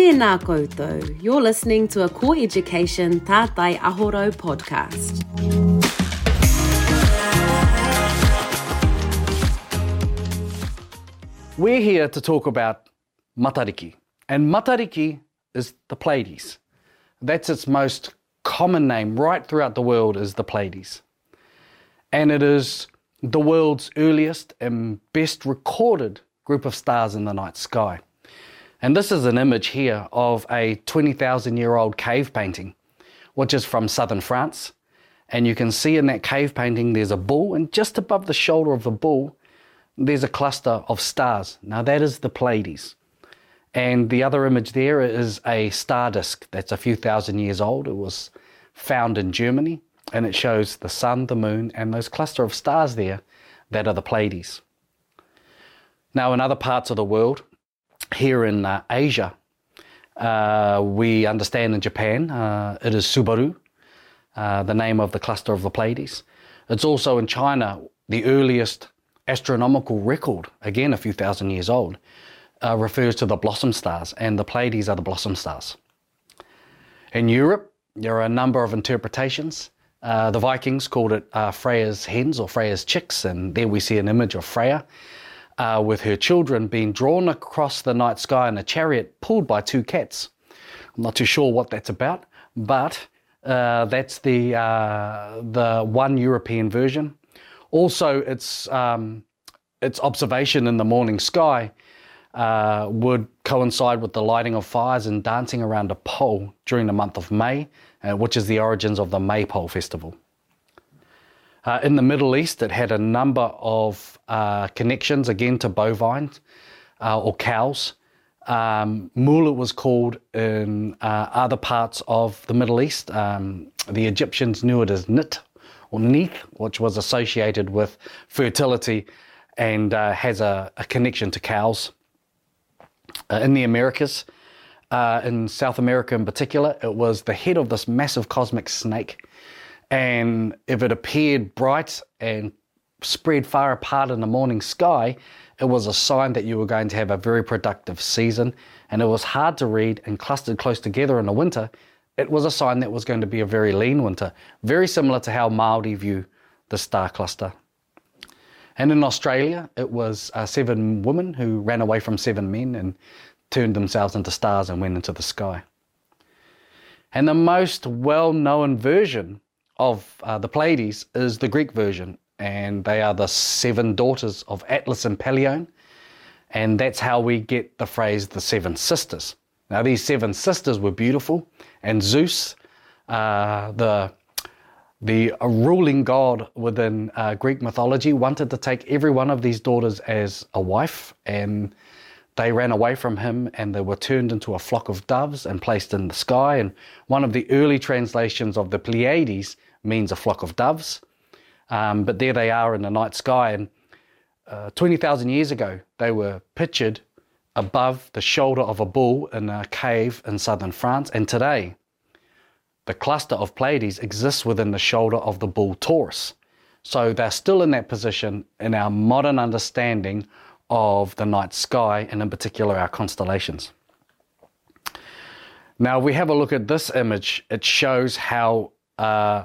Tēnā koutou. You're listening to a Core Education Tātai Ahoro podcast. We're here to talk about Matariki. And Matariki is the Pleiades. That's its most common name right throughout the world is the Pleiades. And it is the world's earliest and best recorded group of stars in the night sky. And this is an image here of a 20,000 year old cave painting, which is from southern France. And you can see in that cave painting there's a bull, and just above the shoulder of the bull, there's a cluster of stars. Now, that is the Pleiades. And the other image there is a star disk that's a few thousand years old. It was found in Germany, and it shows the sun, the moon, and those cluster of stars there that are the Pleiades. Now, in other parts of the world, here in uh, Asia, uh, we understand in Japan uh, it is Subaru, uh, the name of the cluster of the Pleiades. It's also in China, the earliest astronomical record, again a few thousand years old, uh, refers to the blossom stars, and the Pleiades are the blossom stars. In Europe, there are a number of interpretations. Uh, the Vikings called it Freya's hens or Freya's chicks, and there we see an image of Freya uh, with her children being drawn across the night sky in a chariot pulled by two cats. I'm not too sure what that's about, but uh, that's the uh, the one European version. Also, its um, its observation in the morning sky uh, would coincide with the lighting of fires and dancing around a pole during the month of May, uh, which is the origins of the Maypole festival. Uh, in the Middle East, it had a number of uh, connections again to bovines uh, or cows. Um, Mula was called in uh, other parts of the Middle East. Um, the Egyptians knew it as Nit or Neith, which was associated with fertility and uh, has a, a, connection to cows. Uh, in the Americas, in South America in particular, it was the head of this massive cosmic snake and if it appeared bright and spread far apart in the morning sky, it was a sign that you were going to have a very productive season. And it was hard to read and clustered close together in the winter. It was a sign that was going to be a very lean winter, very similar to how Maori view the star cluster. And in Australia, it was uh, seven women who ran away from seven men and turned themselves into stars and went into the sky. And the most well known version of uh, the Pleiades is the Greek version, and they are the seven daughters of Atlas and Pleione, and that's how we get the phrase the seven sisters. Now, these seven sisters were beautiful, and Zeus, uh, the the ruling god within uh, Greek mythology, wanted to take every one of these daughters as a wife, and they ran away from him and they were turned into a flock of doves and placed in the sky. And one of the early translations of the Pleiades means a flock of doves. Um, but there they are in the night sky. And uh, 20,000 years ago, they were pictured above the shoulder of a bull in a cave in southern France. And today, the cluster of Pleiades exists within the shoulder of the bull Taurus. So they're still in that position in our modern understanding of the night sky and, in particular, our constellations. Now, we have a look at this image. It shows how uh,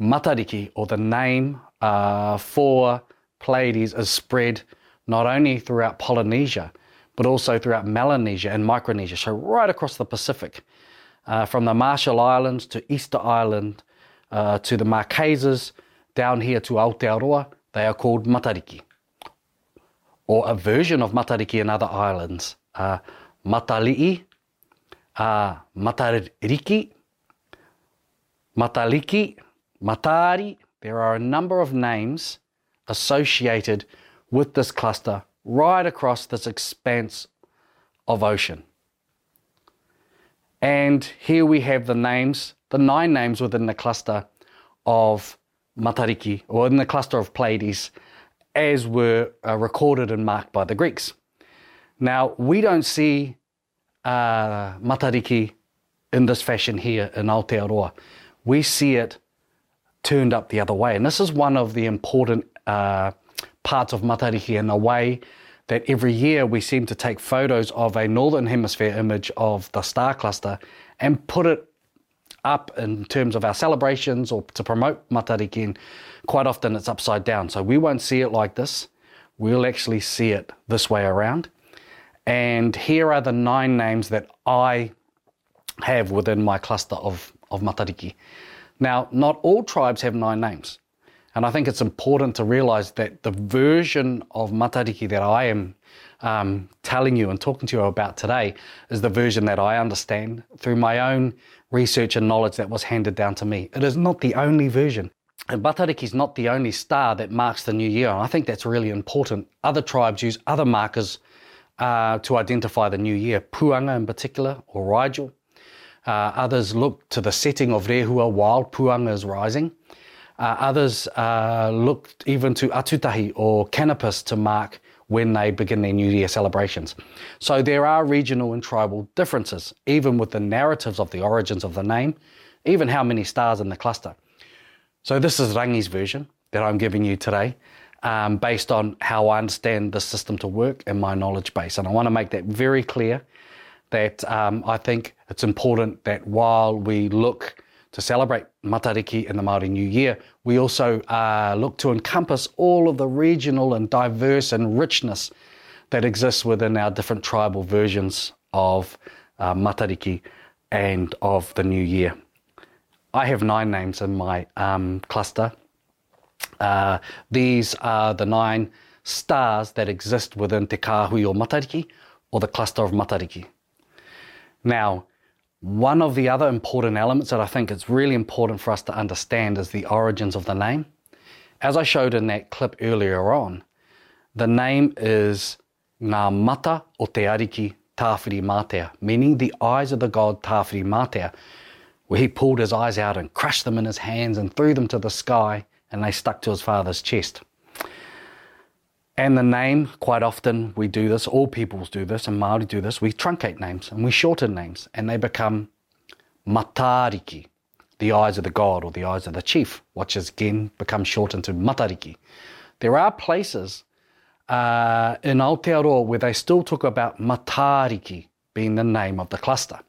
Matariki, or the name uh, for Pleiades, is spread not only throughout Polynesia, but also throughout Melanesia and Micronesia, so right across the Pacific, uh, from the Marshall Islands to Easter Island uh, to the Marquesas, down here to Aotearoa, they are called Matariki. Or a version of Matariki in other islands, uh, Matali'i, uh, Matariki, Mataliki, Matari, there are a number of names associated with this cluster right across this expanse of ocean. And here we have the names, the nine names within the cluster of Matariki, or in the cluster of Pleiades, as were uh, recorded and marked by the Greeks. Now, we don't see uh, Matariki in this fashion here in Aotearoa. We see it turned up the other way. And this is one of the important uh, parts of Matariki and the way that every year we seem to take photos of a northern hemisphere image of the star cluster and put it up in terms of our celebrations or to promote Matariki. And quite often it's upside down. So we won't see it like this. We'll actually see it this way around. And here are the nine names that I have within my cluster of, of Matariki. Now, not all tribes have nine names. And I think it's important to realize that the version of Matariki that I am um, telling you and talking to you about today is the version that I understand through my own research and knowledge that was handed down to me. It is not the only version. And Matariki is not the only star that marks the new year. And I think that's really important. Other tribes use other markers uh, to identify the new year, Puanga in particular, or Rigel. Uh, others look to the setting of Rehua while Puanga is rising. Uh, others uh, look even to Atutahi or Canopus to mark when they begin their New Year celebrations. So there are regional and tribal differences, even with the narratives of the origins of the name, even how many stars in the cluster. So this is Rangi's version that I'm giving you today, um, based on how I understand the system to work and my knowledge base. And I want to make that very clear that um, I think it's important that while we look to celebrate Matariki and the Māori New Year, we also uh, look to encompass all of the regional and diverse and richness that exists within our different tribal versions of uh, Matariki and of the New Year. I have nine names in my um, cluster. Uh, these are the nine stars that exist within Te Kāhui o Matariki or the cluster of Matariki. Now, one of the other important elements that I think is really important for us to understand is the origins of the name. As I showed in that clip earlier on, the name is Ngā Mata o Te Ariki Tāwhiri Mātea, meaning the eyes of the god Tāwhiri Mātea, where he pulled his eyes out and crushed them in his hands and threw them to the sky, and they stuck to his father's chest. And the name, quite often we do this, all peoples do this, and Māori do this, we truncate names and we shorten names, and they become Matariki, the eyes of the god or the eyes of the chief, which is again become shortened to Matariki. There are places uh, in Aotearoa where they still talk about Matariki being the name of the cluster.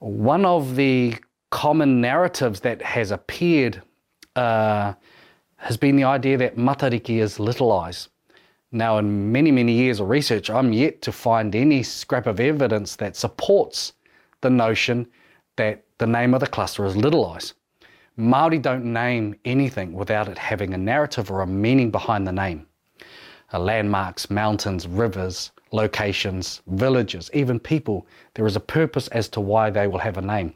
One of the common narratives that has appeared uh, has been the idea that Matariki is little eyes. Now, in many, many years of research, I'm yet to find any scrap of evidence that supports the notion that the name of the cluster is Little Eyes. Maori don't name anything without it having a narrative or a meaning behind the name. Uh, landmarks, mountains, rivers, locations, villages, even people, there is a purpose as to why they will have a name.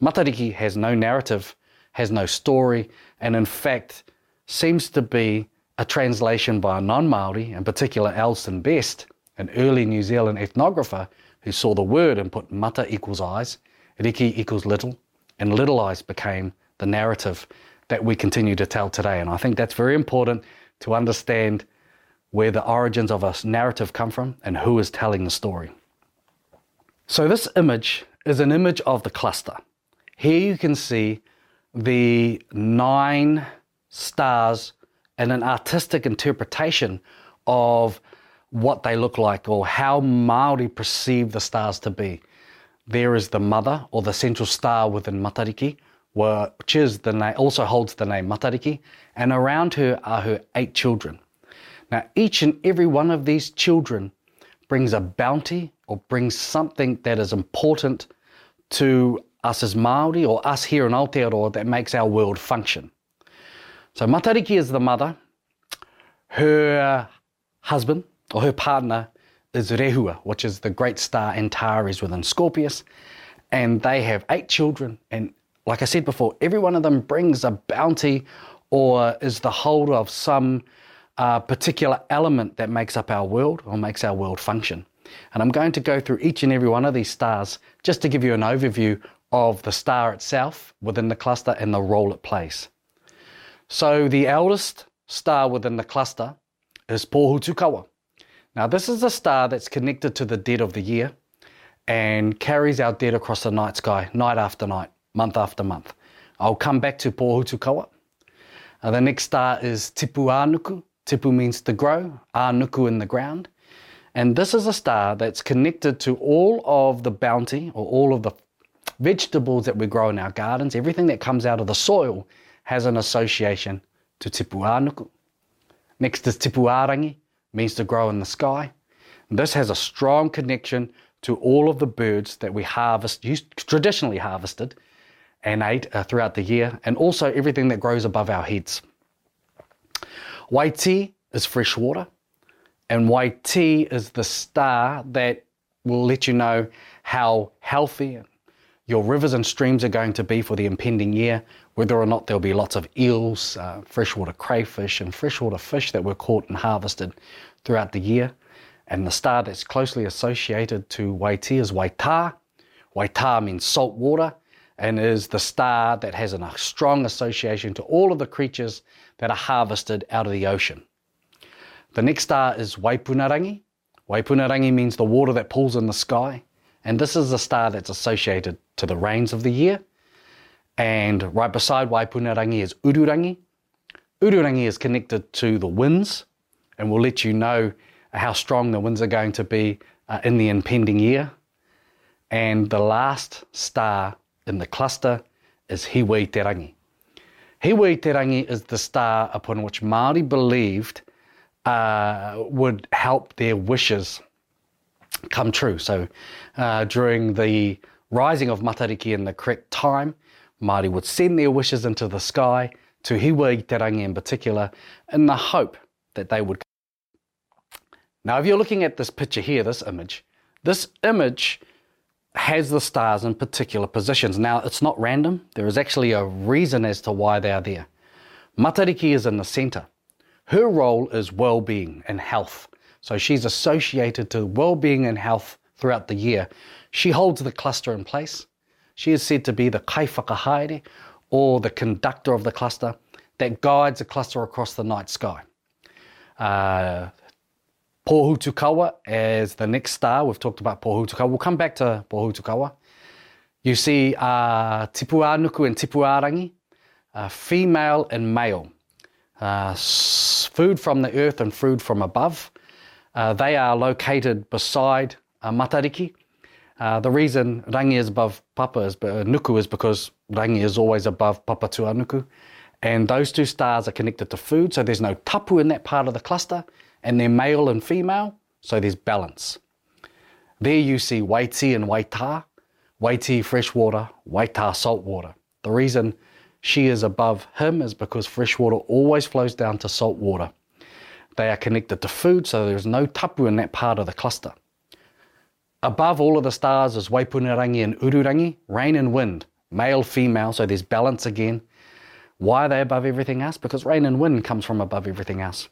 Matariki has no narrative, has no story, and in fact, seems to be a translation by a non Maori, in particular Elsdon Best, an early New Zealand ethnographer who saw the word and put mata equals eyes, riki equals little, and little eyes became the narrative that we continue to tell today. And I think that's very important to understand where the origins of a narrative come from and who is telling the story. So, this image is an image of the cluster. Here you can see the nine stars and an artistic interpretation of what they look like or how Maori perceive the stars to be. There is the mother or the central star within Matariki, which is the name, also holds the name Matariki, and around her are her eight children. Now, each and every one of these children brings a bounty or brings something that is important to us as Maori or us here in Aotearoa that makes our world function. So Matariki is the mother. Her husband or her partner is Rehua, which is the great star Antares within Scorpius. And they have eight children. And like I said before, every one of them brings a bounty or is the holder of some uh, particular element that makes up our world or makes our world function. And I'm going to go through each and every one of these stars just to give you an overview of the star itself within the cluster and the role it plays. So the eldest star within the cluster is Pohutukawa. Now this is a star that's connected to the dead of the year and carries our dead across the night sky, night after night, month after month. I'll come back to Pohutukawa. Uh, the next star is Tipuanuku, tipu means to grow, anuku in the ground. And this is a star that's connected to all of the bounty or all of the vegetables that we grow in our gardens. Everything that comes out of the soil has an association to tipu anuku. Next is tipu arangi, means to grow in the sky. And this has a strong connection to all of the birds that we harvest, used, traditionally harvested and ate uh, throughout the year, and also everything that grows above our heads. Waiti is fresh water, and Waiti is the star that will let you know how healthy your rivers and streams are going to be for the impending year, whether or not there'll be lots of eels, uh, freshwater crayfish, and freshwater fish that were caught and harvested throughout the year. And the star that's closely associated to Waiti is Waita. Waita means salt water and is the star that has a strong association to all of the creatures that are harvested out of the ocean. The next star is Waipunarangi. Waipunarangi means the water that pools in the sky. And this is a star that's associated to the rains of the year. And right beside Waipunarangi is Ururangi. Ururangi is connected to the winds and will let you know how strong the winds are going to be uh, in the impending year. And the last star in the cluster is Hiwi Te Rangi. Hiwi Te Rangi is the star upon which Māori believed uh, would help their wishes come true. So uh, during the rising of Matariki in the correct time, Māori would send their wishes into the sky to Hiwa i te Rangi in particular in the hope that they would now, if you're looking at this picture here, this image, this image has the stars in particular positions. Now, it's not random. There is actually a reason as to why they are there. Matariki is in the center. Her role is well-being and health. So she's associated to well-being and health throughout the year. She holds the cluster in place. She is said to be the kaiwhakahaere, or the conductor of the cluster, that guides the cluster across the night sky. Uh, Pohutukawa as the next star. We've talked about Pohutukawa. We'll come back to Pohutukawa. You see uh, Tipuanuku and Tipuarangi, uh, female and male. Uh, food from the earth and food from above. Uh, they are located beside uh, Matariki. Uh, the reason Rangi is above Papa is uh, Nuku is because Rangi is always above Papa Tuanuku. And those two stars are connected to food, so there's no tapu in that part of the cluster and they're male and female, so there's balance. There you see Waiti and Waita, Waiti freshwater, Waita saltwater. The reason she is above him is because freshwater always flows down to salt water. They are connected to food, so there's no tapu in that part of the cluster. Above all of the stars is Waipunarangi and Ururangi, rain and wind, male, female, so there's balance again. Why are they above everything else? Because rain and wind comes from above everything else.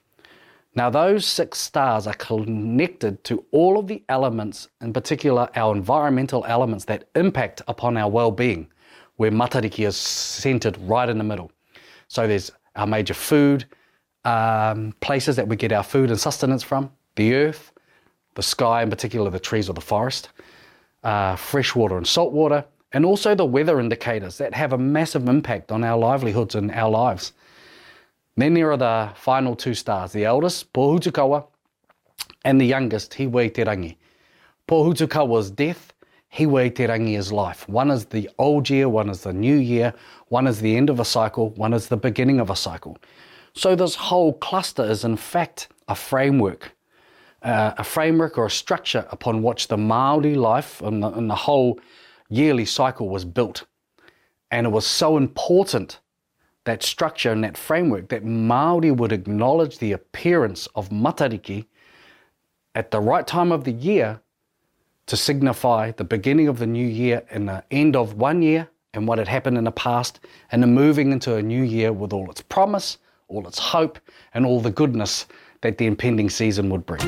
Now, those six stars are connected to all of the elements, in particular our environmental elements that impact upon our well being, where Matariki is centered right in the middle. So, there's our major food, um, places that we get our food and sustenance from, the earth, the sky, in particular the trees or the forest, uh, fresh water and salt water, and also the weather indicators that have a massive impact on our livelihoods and our lives. Then there are the final two stars, the eldest, Pohutukawa, and the youngest, Hiwa i te Rangi. Pohutukawa's death, Hiwa i te Rangi is life. One is the old year, one is the new year, one is the end of a cycle, one is the beginning of a cycle. So this whole cluster is in fact a framework, uh, a framework or a structure upon which the Maori life and the, and the whole yearly cycle was built. And it was so important that structure and that framework that Maori would acknowledge the appearance of Matariki at the right time of the year to signify the beginning of the new year and the end of one year and what had happened in the past and the moving into a new year with all its promise, all its hope and all the goodness that the impending season would bring.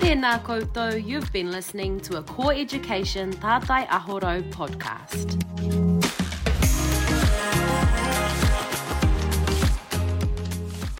Tēnā koutou, you've been listening to a Core Education Tātai Ahoro podcast.